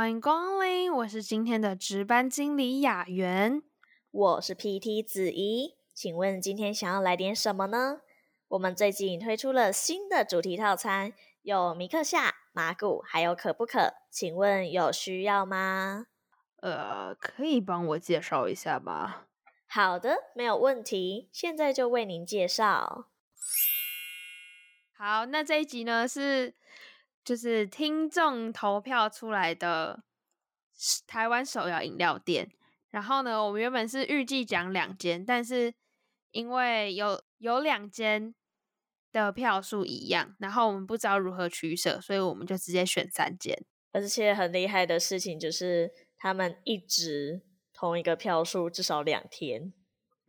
欢迎光临，我是今天的值班经理雅媛，我是 PT 子怡，请问今天想要来点什么呢？我们最近推出了新的主题套餐，有米克夏、麻古，还有可不可？请问有需要吗？呃，可以帮我介绍一下吧？好的，没有问题，现在就为您介绍。好，那这一集呢是就是听众投票出来的台湾手摇饮料店。然后呢，我们原本是预计讲两间，但是因为有有两间的票数一样，然后我们不知道如何取舍，所以我们就直接选三间。而且很厉害的事情就是，他们一直。同一个票数至少两天，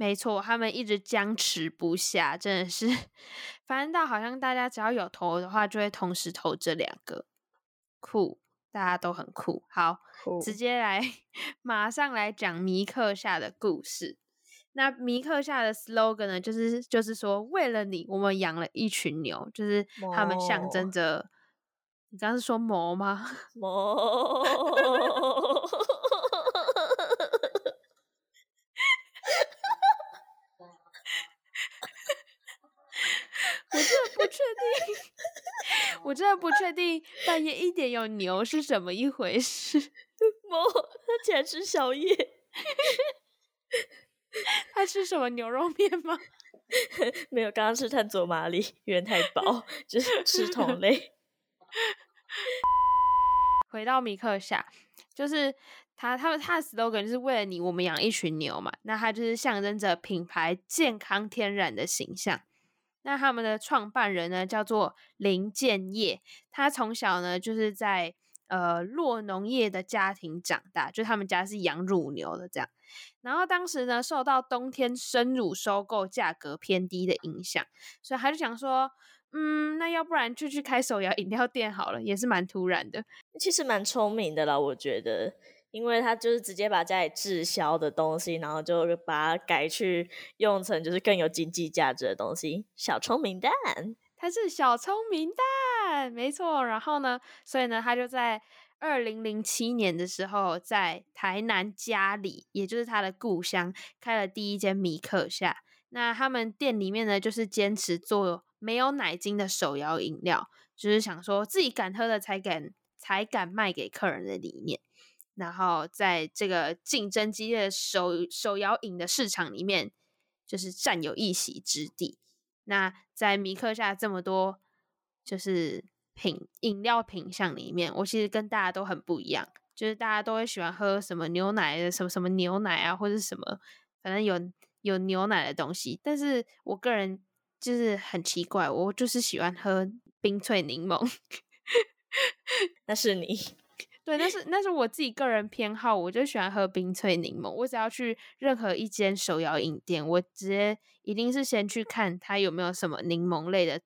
没错，他们一直僵持不下，真的是，反正到好像大家只要有投的话，就会同时投这两个，酷，大家都很酷。好，直接来，马上来讲尼克夏的故事。那尼克夏的 slogan 呢，就是就是说，为了你，我们养了一群牛，就是他们象征着，你刚刚是说魔吗？魔。我真的不确定，我真的不确定半夜一点有牛是怎么一回事。猫，它竟然吃宵夜。他吃什么牛肉面吗？没有，刚刚吃碳佐马里，有点太饱，就是吃同类。回到米克夏，就是他，他他的 slogan 就是为了你，我们养一群牛嘛。那他就是象征着品牌健康天然的形象。那他们的创办人呢，叫做林建业，他从小呢就是在呃酪农业的家庭长大，就他们家是养乳牛的这样。然后当时呢，受到冬天生乳收购价格偏低的影响，所以他就想说，嗯，那要不然就去开手摇饮料店好了，也是蛮突然的。其实蛮聪明的啦，我觉得。因为他就是直接把家里滞销的东西，然后就把它改去用成就是更有经济价值的东西。小聪明蛋，他是小聪明蛋，没错。然后呢，所以呢，他就在二零零七年的时候，在台南家里，也就是他的故乡，开了第一间米克夏。那他们店里面呢，就是坚持做没有奶精的手摇饮料，就是想说自己敢喝的才敢才敢卖给客人的理念。然后在这个竞争激烈的手手摇饮的市场里面，就是占有一席之地。那在米克下这么多就是品饮料品项里面，我其实跟大家都很不一样，就是大家都会喜欢喝什么牛奶的什么什么牛奶啊，或者什么，反正有有牛奶的东西。但是我个人就是很奇怪，我就是喜欢喝冰萃柠檬。那是你。对，那是那是我自己个人偏好，我就喜欢喝冰萃柠檬。我只要去任何一间手摇饮店，我直接一定是先去看它有没有什么柠檬类的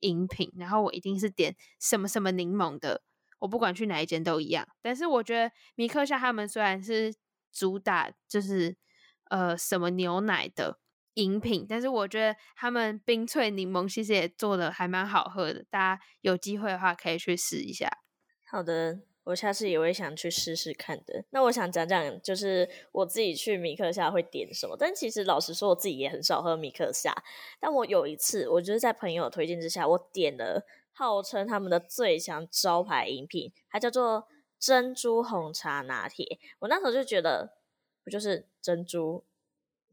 饮品，然后我一定是点什么什么柠檬的。我不管去哪一间都一样。但是我觉得米克夏他们虽然是主打就是呃什么牛奶的饮品，但是我觉得他们冰萃柠檬其实也做的还蛮好喝的。大家有机会的话可以去试一下。好的。我下次也会想去试试看的。那我想讲讲，就是我自己去米克夏会点什么。但其实老实说，我自己也很少喝米克夏。但我有一次，我就是在朋友推荐之下，我点了号称他们的最强招牌饮品，它叫做珍珠红茶拿铁。我那时候就觉得，不就是珍珠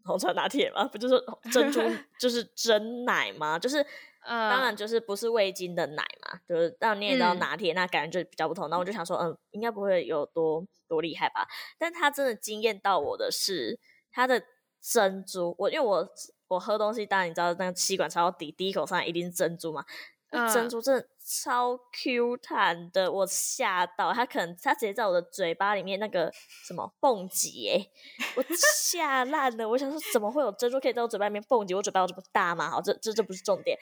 红茶拿铁吗？不就是 珍珠就是真奶吗？就是。Uh, 当然就是不是味精的奶嘛，就是让你也知道拿铁，嗯、那感觉就比较不同。那我就想说，嗯，应该不会有多多厉害吧？但它真的惊艳到我的是它的珍珠。我因为我我喝东西，当然你知道那个吸管插到底，第一口上来一定是珍珠嘛。Uh, 珍珠真的超 Q 弹的，我吓到，它可能它直接在我的嘴巴里面那个什么蹦极，欸，我吓烂了。我想说，怎么会有珍珠可以在我嘴巴里面蹦极？我嘴巴有这么大吗？好，这这这不是重点。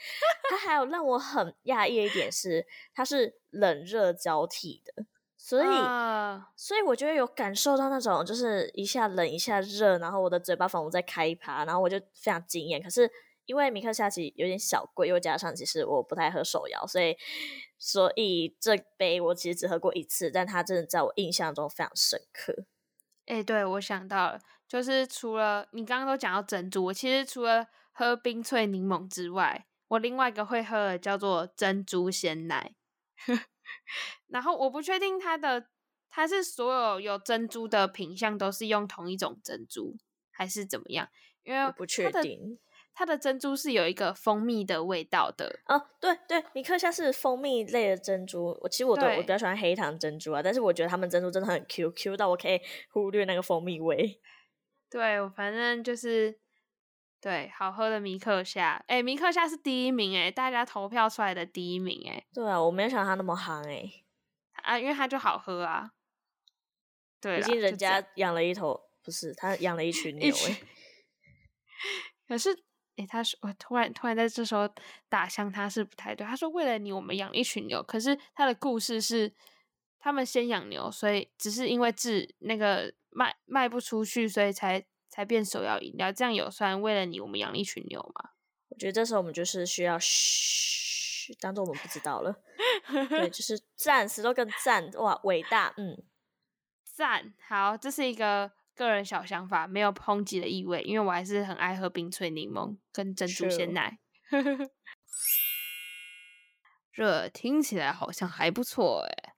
它还有让我很讶异一点是，它是冷热交替的，所以、uh, 所以我觉得有感受到那种就是一下冷一下热，然后我的嘴巴仿佛在开趴，然后我就非常惊艳。可是因为米克夏奇有点小贵，又加上其实我不太喝手摇，所以所以这杯我其实只喝过一次，但它真的在我印象中非常深刻。哎、欸，对，我想到了，就是除了你刚刚都讲到珍珠，我其实除了喝冰萃柠檬之外，我另外一个会喝的叫做珍珠鲜奶。然后我不确定它的它是所有有珍珠的品相都是用同一种珍珠还是怎么样？因为不确定它的珍珠是有一个蜂蜜的味道的哦。对对，米克夏是蜂蜜类的珍珠。我其实我对我比较喜欢黑糖珍珠啊，但是我觉得他们珍珠真的很 Q Q 到我可以忽略那个蜂蜜味。对，我反正就是对好喝的米克夏。哎，米克夏是第一名哎，大家投票出来的第一名哎。对啊，我没有想到它那么夯哎。啊，因为它就好喝啊。对，毕竟人家养了一头，不是他养了一群牛哎。可是，哎，他说我突然突然在这时候打向他是不太对。他说为了你，我们养一群牛。可是他的故事是，他们先养牛，所以只是因为治那个卖卖不出去，所以才才变手摇饮料。这样有算为了你，我们养了一群牛吗？我觉得这时候我们就是需要嘘，当做我们不知道了。对，就是赞，石头更赞，哇，伟大，嗯。赞，好，这是一个个人小想法，没有抨击的意味，因为我还是很爱喝冰萃柠檬跟珍珠鲜奶。这听起来好像还不错哎。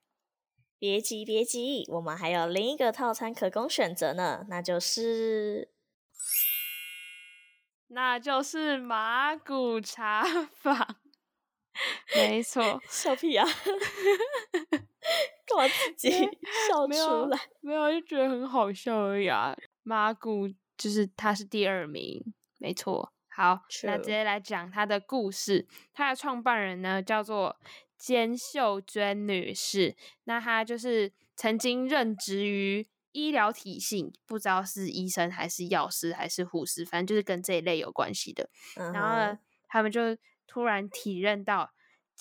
别急别急，我们还有另一个套餐可供选择呢，那就是 那就是马古茶坊。没错，笑屁啊！干嘛自己 笑出来？没有，就觉得很好笑而已啊。麻古就是他是第二名，没错。好.那直接来讲他的故事。他的创办人呢叫做兼秀娟女士，那她就是曾经任职于医疗体系，不知道是医生还是药师还是护士，反正就是跟这一类有关系的。Uh huh. 然后呢，他们就突然体认到。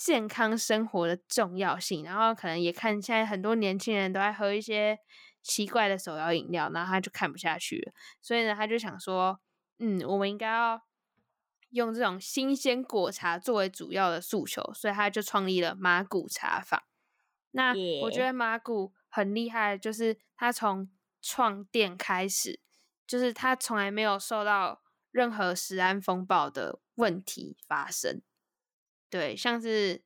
健康生活的重要性，然后可能也看现在很多年轻人都在喝一些奇怪的手摇饮料，然后他就看不下去了，所以呢，他就想说，嗯，我们应该要用这种新鲜果茶作为主要的诉求，所以他就创立了马古茶坊。那我觉得马古很厉害，就是他从创店开始，就是他从来没有受到任何食安风暴的问题发生。对，像是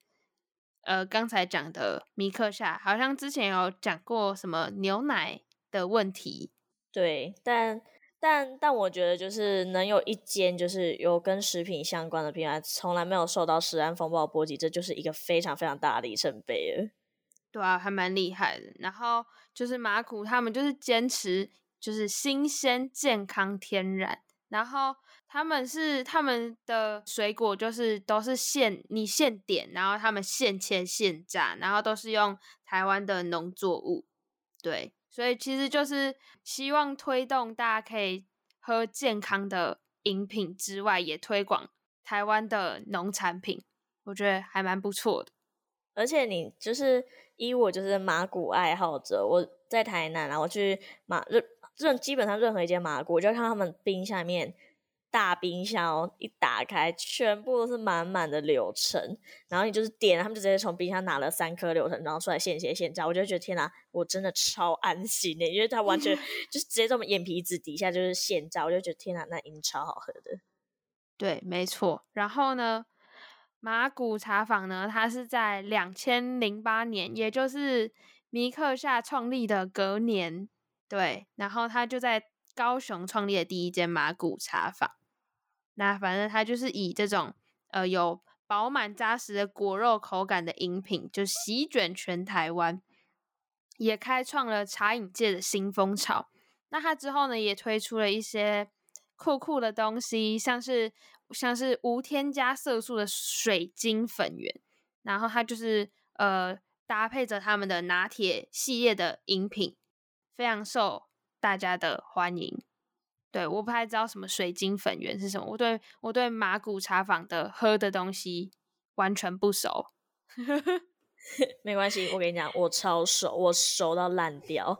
呃刚才讲的米克夏，好像之前有讲过什么牛奶的问题。对，但但但我觉得就是能有一间就是有跟食品相关的品牌，从来没有受到食安风暴波及，这就是一个非常非常大的里程碑了。对啊，还蛮厉害的。然后就是马古他们就是坚持就是新鲜、健康、天然，然后。他们是他们的水果就是都是现你现点，然后他们现切现榨，然后都是用台湾的农作物，对，所以其实就是希望推动大家可以喝健康的饮品之外，也推广台湾的农产品，我觉得还蛮不错的。而且你就是以我就是麻古爱好者，我在台南，然后我去麻任任基本上任何一间麻古，我就看他们冰下面。大冰箱哦，一打开，全部都是满满的柳橙，然后你就是点，他们就直接从冰箱拿了三颗柳橙，然后出来现切现榨，我就觉得天哪，我真的超安心的，因为他完全 就是直接在我们眼皮子底下就是现榨，我就觉得天哪，那饮超好喝的。对，没错。然后呢，马古茶坊呢，它是在两千零八年，也就是尼克夏创立的隔年，对，然后他就在高雄创立的第一间马古茶坊。那反正它就是以这种呃有饱满扎实的果肉口感的饮品，就席卷全台湾，也开创了茶饮界的新风潮。那它之后呢，也推出了一些酷酷的东西，像是像是无添加色素的水晶粉圆，然后它就是呃搭配着他们的拿铁系列的饮品，非常受大家的欢迎。对，我不太知道什么水晶粉圆是什么。我对我对马古茶坊的喝的东西完全不熟。没关系，我跟你讲，我超熟，我熟到烂掉。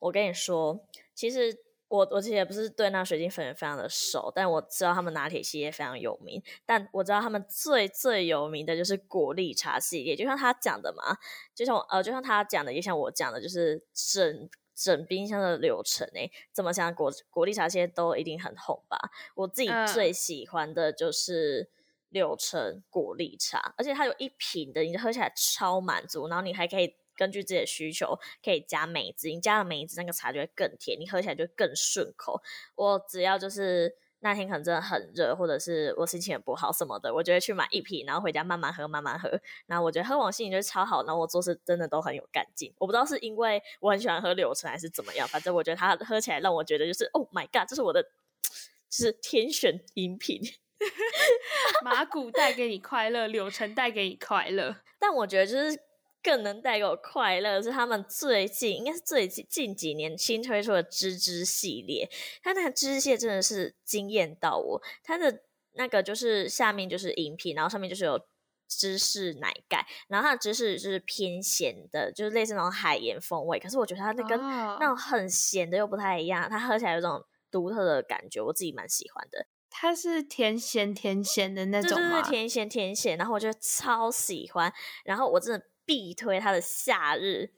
我跟你说，其实我我其实也不是对那水晶粉圆非常的熟，但我知道他们拿铁系列非常有名。但我知道他们最最有名的就是果粒茶系列，就像他讲的嘛，就像呃，就像他讲的，也像我讲的，就是整整冰箱的流程诶，怎么想果果粒茶系列都一定很红吧？我自己最喜欢的就是柳橙果粒茶，而且它有一瓶的，你喝起来超满足，然后你还可以。根据自己的需求，可以加梅子，你加了梅子，那个茶就会更甜，你喝起来就更顺口。我只要就是那天可能真的很热，或者是我心情很不好什么的，我就会去买一瓶，然后回家慢慢喝，慢慢喝。然后我觉得喝完心情就超好，然后我做事真的都很有干劲。我不知道是因为我很喜欢喝柳橙，还是怎么样，反正我觉得它喝起来让我觉得就是 Oh my God，这是我的，就是天选饮品。马古带给你快乐，柳橙带给你快乐，但我觉得就是。更能带给我快乐是他们最近应该是最近近几年新推出的芝芝系列，它那个芝芝系列真的是惊艳到我。它的那个就是下面就是饮品，然后上面就是有芝士奶盖，然后它的芝士就是偏咸的，就是类似那种海盐风味。可是我觉得它那跟那种很咸的又不太一样，它喝起来有种独特的感觉，我自己蛮喜欢的。它是甜咸甜咸的那种吗？对对对，甜咸甜咸，然后我觉得超喜欢，然后我真的。必推它的夏日，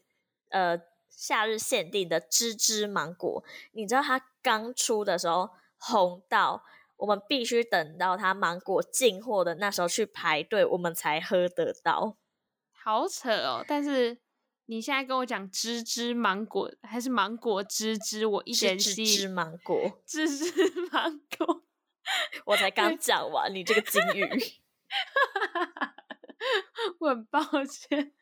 呃，夏日限定的芝芝芒果。你知道它刚出的时候红到，我们必须等到它芒果进货的那时候去排队，我们才喝得到。好扯哦！但是你现在跟我讲芝芝芒果还是芒果芝芝，我一点芝芝芒果，芝芝 芒果，我才刚讲完，你这个金 鱼，我很抱歉。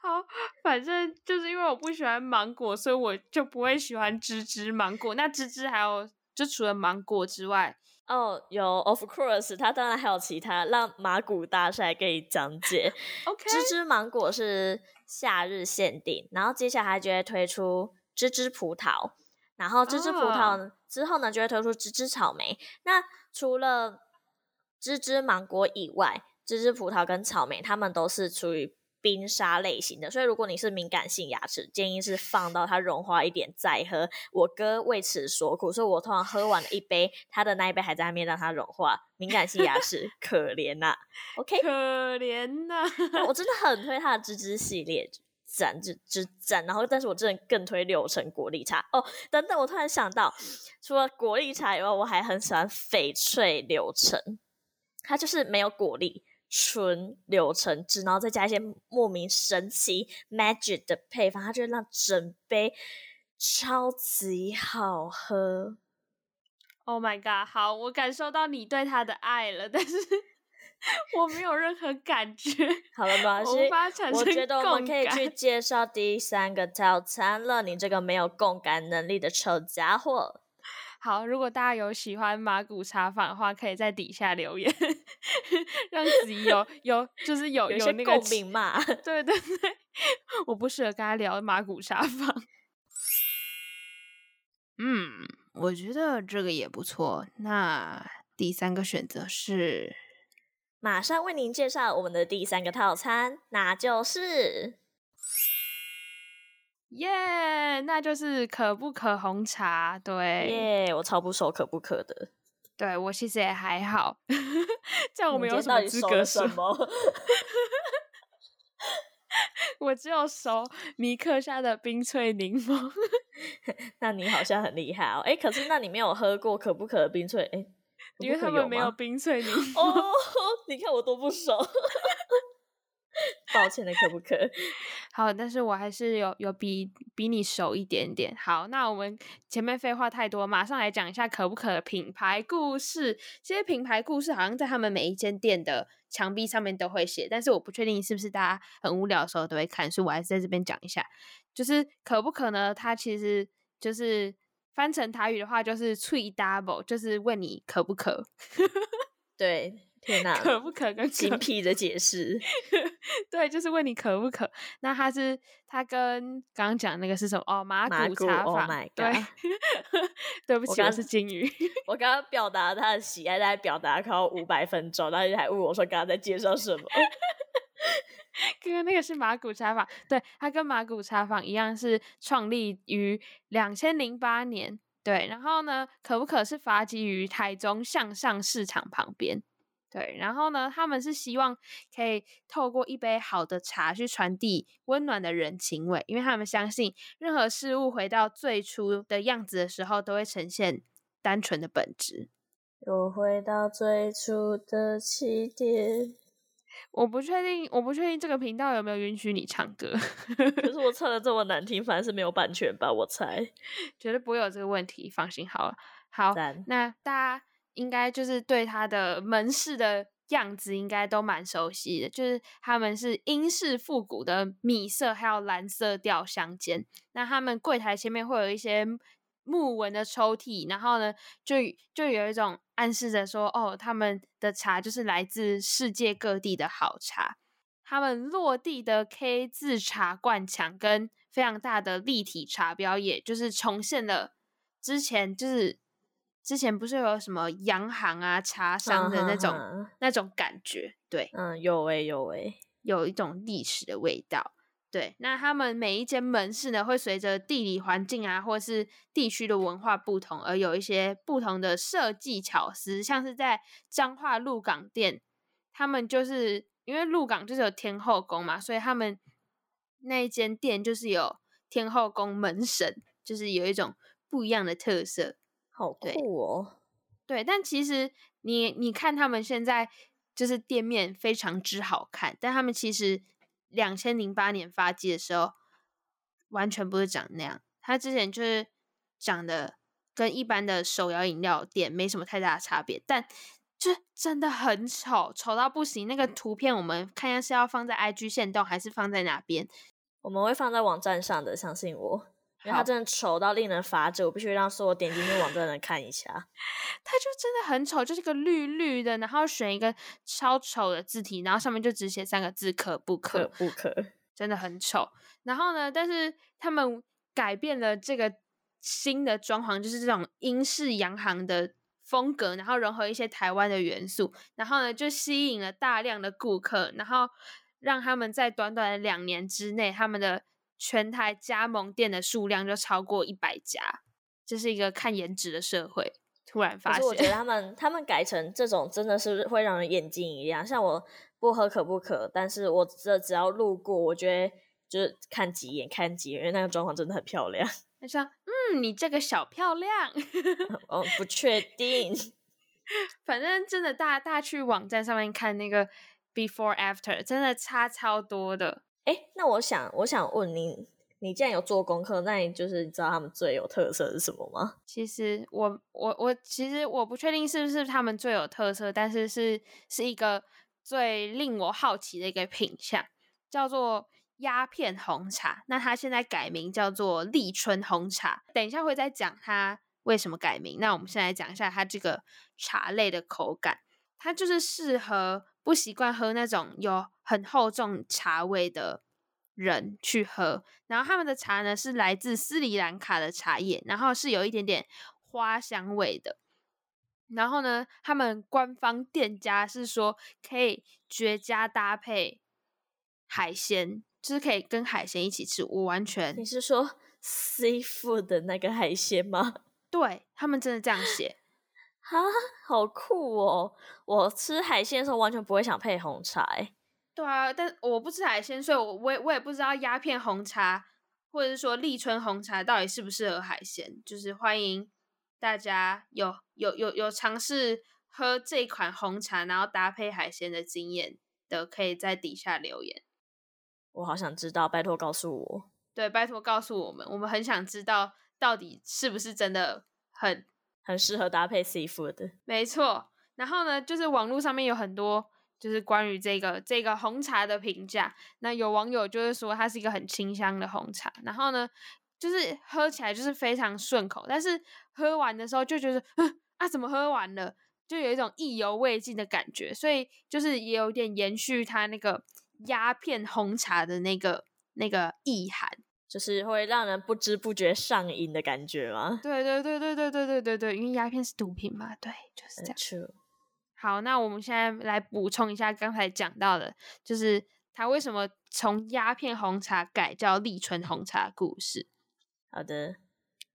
好，反正就是因为我不喜欢芒果，所以我就不会喜欢芝芝芒果。那芝芝还有，就除了芒果之外，哦，有 Of course，它当然还有其他，让马古大帅给你讲解。OK，芝芝芒果是夏日限定，然后接下来就会推出芝芝葡萄，然后芝芝葡萄之后呢，就会推出芝芝草莓。那除了芝芝芒果以外，芝芝葡萄跟草莓，它们都是属于冰沙类型的，所以如果你是敏感性牙齿，建议是放到它融化一点再喝。我哥为此所苦，所以我通常喝完了一杯，他的那一杯还在那边让它融化。敏感性牙齿可怜呐、啊、，OK，可怜呐、啊，我真的很推他的芝芝系列，赞之之赞。然后，但是我真的更推六成果粒茶哦。等等，我突然想到，除了果粒茶以外，我还很喜欢翡翠柳橙。它就是没有果粒，纯柳橙汁，然后再加一些莫名神奇 magic 的配方，它就会让整杯超级好喝。Oh my god！好，我感受到你对它的爱了，但是 我没有任何感觉。好了，没。我觉得我们可以去 介绍第三个套餐了。你这个没有共感能力的臭家伙。好，如果大家有喜欢马古茶坊的话，可以在底下留言，让子怡有有就是有有那个共鸣嘛。对对对，我不适合跟他聊马古茶坊。嗯，我觉得这个也不错。那第三个选择是，马上为您介绍我们的第三个套餐，那就是。耶，yeah, 那就是可不可红茶，对，耶，yeah, 我超不熟可不可的，对我其实也还好，这样我们有什么资格说？什么？我只有熟尼克夏的冰萃柠檬，那你好像很厉害哦，哎，可是那你没有喝过可不可的冰萃，哎，因为他们没有冰萃柠檬哦，你看我多不熟。抱歉的，可不可？好，但是我还是有有比比你熟一点点。好，那我们前面废话太多，马上来讲一下可不可品牌故事。这些品牌故事好像在他们每一间店的墙壁上面都会写，但是我不确定是不是大家很无聊的时候都会看，所以我还是在这边讲一下。就是可不可呢？它其实就是翻成台语的话，就是 “tree double，就是问你可不可。对。天哪，可不可跟精辟的解释？对，就是问你可不可。那他是他跟刚刚讲那个是什么？哦，马古茶坊。Oh、my 对，对不起，我，刚我是金鱼。我刚刚表达他的喜爱，在表达快要五百分钟，然后还问我说刚刚在介绍什么？刚刚那个是麻古茶坊，对，它跟麻古茶坊一样，是创立于两千零八年。对，然后呢，可不可是发基于台中向上市场旁边。对，然后呢，他们是希望可以透过一杯好的茶去传递温暖的人情味，因为他们相信任何事物回到最初的样子的时候，都会呈现单纯的本质。又回到最初的起点。我不确定，我不确定这个频道有没有允许你唱歌。可是我 唱的这么难听，反正是没有版权吧？我猜，绝对不会有这个问题，放心好了。好，那大家应该就是对他的门市的样子应该都蛮熟悉的，就是他们是英式复古的米色还有蓝色调相间。那他们柜台前面会有一些。木纹的抽屉，然后呢，就就有一种暗示着说，哦，他们的茶就是来自世界各地的好茶。他们落地的 K 字茶罐墙跟非常大的立体茶标，也就是重现了之前就是之前不是有什么洋行啊茶商的那种、那种感觉，对，嗯，有诶有诶，有一种历史的味道。对，那他们每一间门市呢，会随着地理环境啊，或是地区的文化不同，而有一些不同的设计巧思。像是在彰化鹿港店，他们就是因为鹿港就是有天后宫嘛，所以他们那一间店就是有天后宫门神，就是有一种不一样的特色。好酷哦！对，但其实你你看他们现在就是店面非常之好看，但他们其实。两千零八年发迹的时候，完全不是长那样。他之前就是长得跟一般的手摇饮料店没什么太大的差别，但就真的很丑，丑到不行。那个图片我们看一下是要放在 IG 线动还是放在哪边？我们会放在网站上的，相信我。因为它真的丑到令人发指，我必须让所有点进去网站的人看一下。它就真的很丑，就是个绿绿的，然后选一个超丑的字体，然后上面就只写三个字“可不可”，可不可，真的很丑。然后呢，但是他们改变了这个新的装潢，就是这种英式洋行的风格，然后融合一些台湾的元素，然后呢就吸引了大量的顾客，然后让他们在短短的两年之内，他们的。全台加盟店的数量就超过一百家，这是一个看颜值的社会。突然发现，我觉得他们他们改成这种真的是会让人眼睛一亮。像我不喝可不可，但是我这只要路过，我觉得就是看几眼看几眼，因为那个装潢真的很漂亮。他说：“嗯，你这个小漂亮。”哦，不确定。反正真的大，大家去网站上面看那个 before after，真的差超多的。哎，那我想，我想问你，你既然有做功课，那你就是你知道他们最有特色是什么吗？其实我我我其实我不确定是不是他们最有特色，但是是是一个最令我好奇的一个品相，叫做鸦片红茶。那它现在改名叫做立春红茶。等一下会再讲它为什么改名。那我们现在讲一下它这个茶类的口感，它就是适合。不习惯喝那种有很厚重茶味的人去喝，然后他们的茶呢是来自斯里兰卡的茶叶，然后是有一点点花香味的。然后呢，他们官方店家是说可以绝佳搭配海鲜，就是可以跟海鲜一起吃。我完全，你是说 seafood 的那个海鲜吗？对，他们真的这样写。哈，好酷哦！我吃海鲜的时候完全不会想配红茶，哎。对啊，但我不吃海鲜，所以我我也我也不知道鸦片红茶或者是说立春红茶到底适不适合海鲜。就是欢迎大家有有有有尝试喝这款红茶，然后搭配海鲜的经验的，可以在底下留言。我好想知道，拜托告诉我。对，拜托告诉我们，我们很想知道到底是不是真的很。很适合搭配 seafood 的，没错。然后呢，就是网络上面有很多就是关于这个这个红茶的评价。那有网友就是说它是一个很清香的红茶，然后呢，就是喝起来就是非常顺口，但是喝完的时候就觉得，啊，怎么喝完了？就有一种意犹未尽的感觉。所以就是也有点延续它那个鸦片红茶的那个那个意涵。就是会让人不知不觉上瘾的感觉吗？对对对对对对对对对，因为鸦片是毒品嘛，对，就是这样。好，那我们现在来补充一下刚才讲到的，就是他为什么从鸦片红茶改叫立春红茶故事。好的。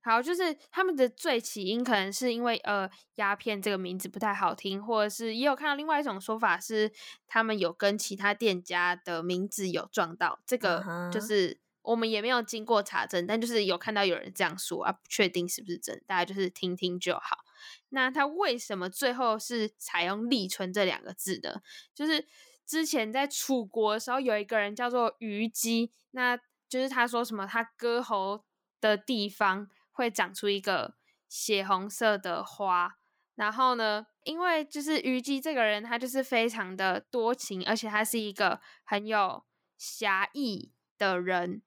好，就是他们的最起因可能是因为呃鸦片这个名字不太好听，或者是也有看到另外一种说法是他们有跟其他店家的名字有撞到，这个就是我们也没有经过查证，但就是有看到有人这样说啊，不确定是不是真，大家就是听听就好。那他为什么最后是采用立春这两个字的？就是之前在楚国的时候，有一个人叫做虞姬，那就是他说什么他割喉的地方。会长出一个血红色的花，然后呢，因为就是虞姬这个人，他就是非常的多情，而且他是一个很有侠义的人，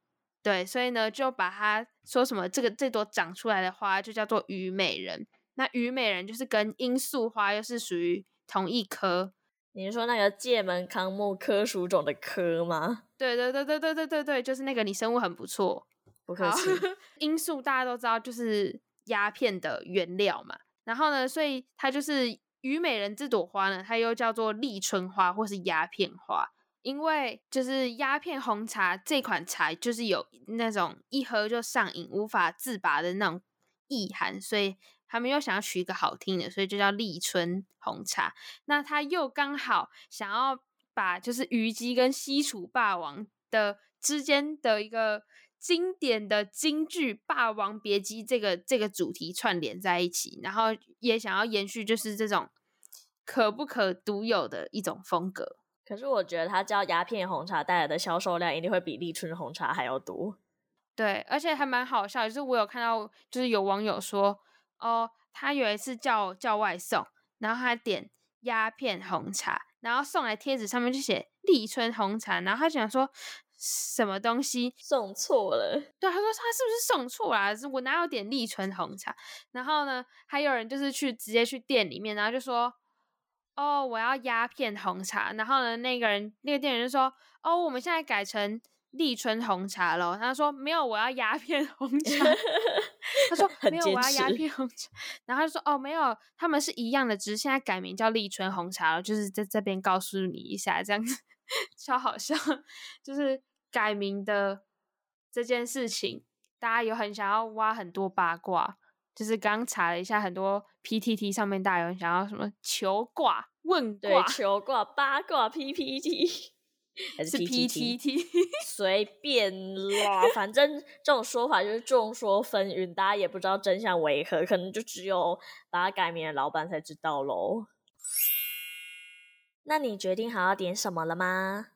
对，所以呢，就把它说什么这个这朵长出来的花就叫做虞美人。那虞美人就是跟罂粟花又是属于同一科。你是说那个界门纲目科属种的科吗？对对对对对对对对，就是那个你生物很不错。不客气。罂粟大家都知道，就是鸦片的原料嘛。然后呢，所以它就是虞美人这朵花呢，它又叫做立春花或是鸦片花，因为就是鸦片红茶这款茶就是有那种一喝就上瘾、无法自拔的那种意涵，所以他们又想要取一个好听的，所以就叫立春红茶。那他又刚好想要把就是虞姬跟西楚霸王的之间的一个。经典的京剧《霸王别姬》这个这个主题串联在一起，然后也想要延续就是这种可不可独有的一种风格。可是我觉得他叫鸦片红茶带来的销售量一定会比立春红茶还要多。对，而且还蛮好笑，就是我有看到，就是有网友说，哦，他有一次叫叫外送，然后他点鸦片红茶，然后送来贴纸上面就写立春红茶，然后他想说。什么东西送错了？对，他说他是不是送错了啊？我哪有点立春红茶？然后呢，还有人就是去直接去店里面，然后就说：“哦，我要鸦片红茶。”然后呢，那个人那个店员就说：“哦，我们现在改成立春红茶了。”他说：“没有，我要鸦片红茶。”他说：“没有，我要鸦片红茶。”然后他就说：“哦，没有，他们是一样的，只是现在改名叫立春红茶了。”就是在这边告诉你一下，这样子。超好笑，就是改名的这件事情，大家有很想要挖很多八卦。就是刚查了一下，很多 PTT 上面大家有人想要什么求卦、问卦、求卦、八卦 PPT 还是 PTT，随便啦，反正这种说法就是众说纷纭，大家也不知道真相为何，可能就只有把它改名的老板才知道喽。那你决定好要点什么了吗？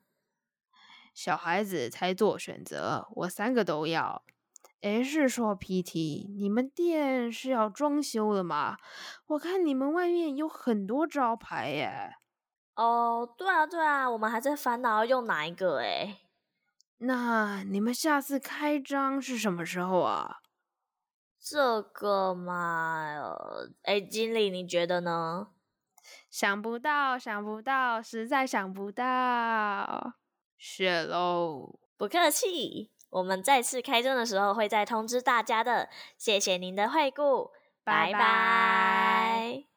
小孩子才做选择，我三个都要。诶，是说 PT，你们店是要装修的吗？我看你们外面有很多招牌耶。哦，对啊，对啊，我们还在烦恼要用哪一个诶。那你们下次开张是什么时候啊？这个嘛，诶，经理，你觉得呢？想不到，想不到，实在想不到，谢喽！不客气，我们再次开张的时候会再通知大家的。谢谢您的惠顾，拜拜。拜拜。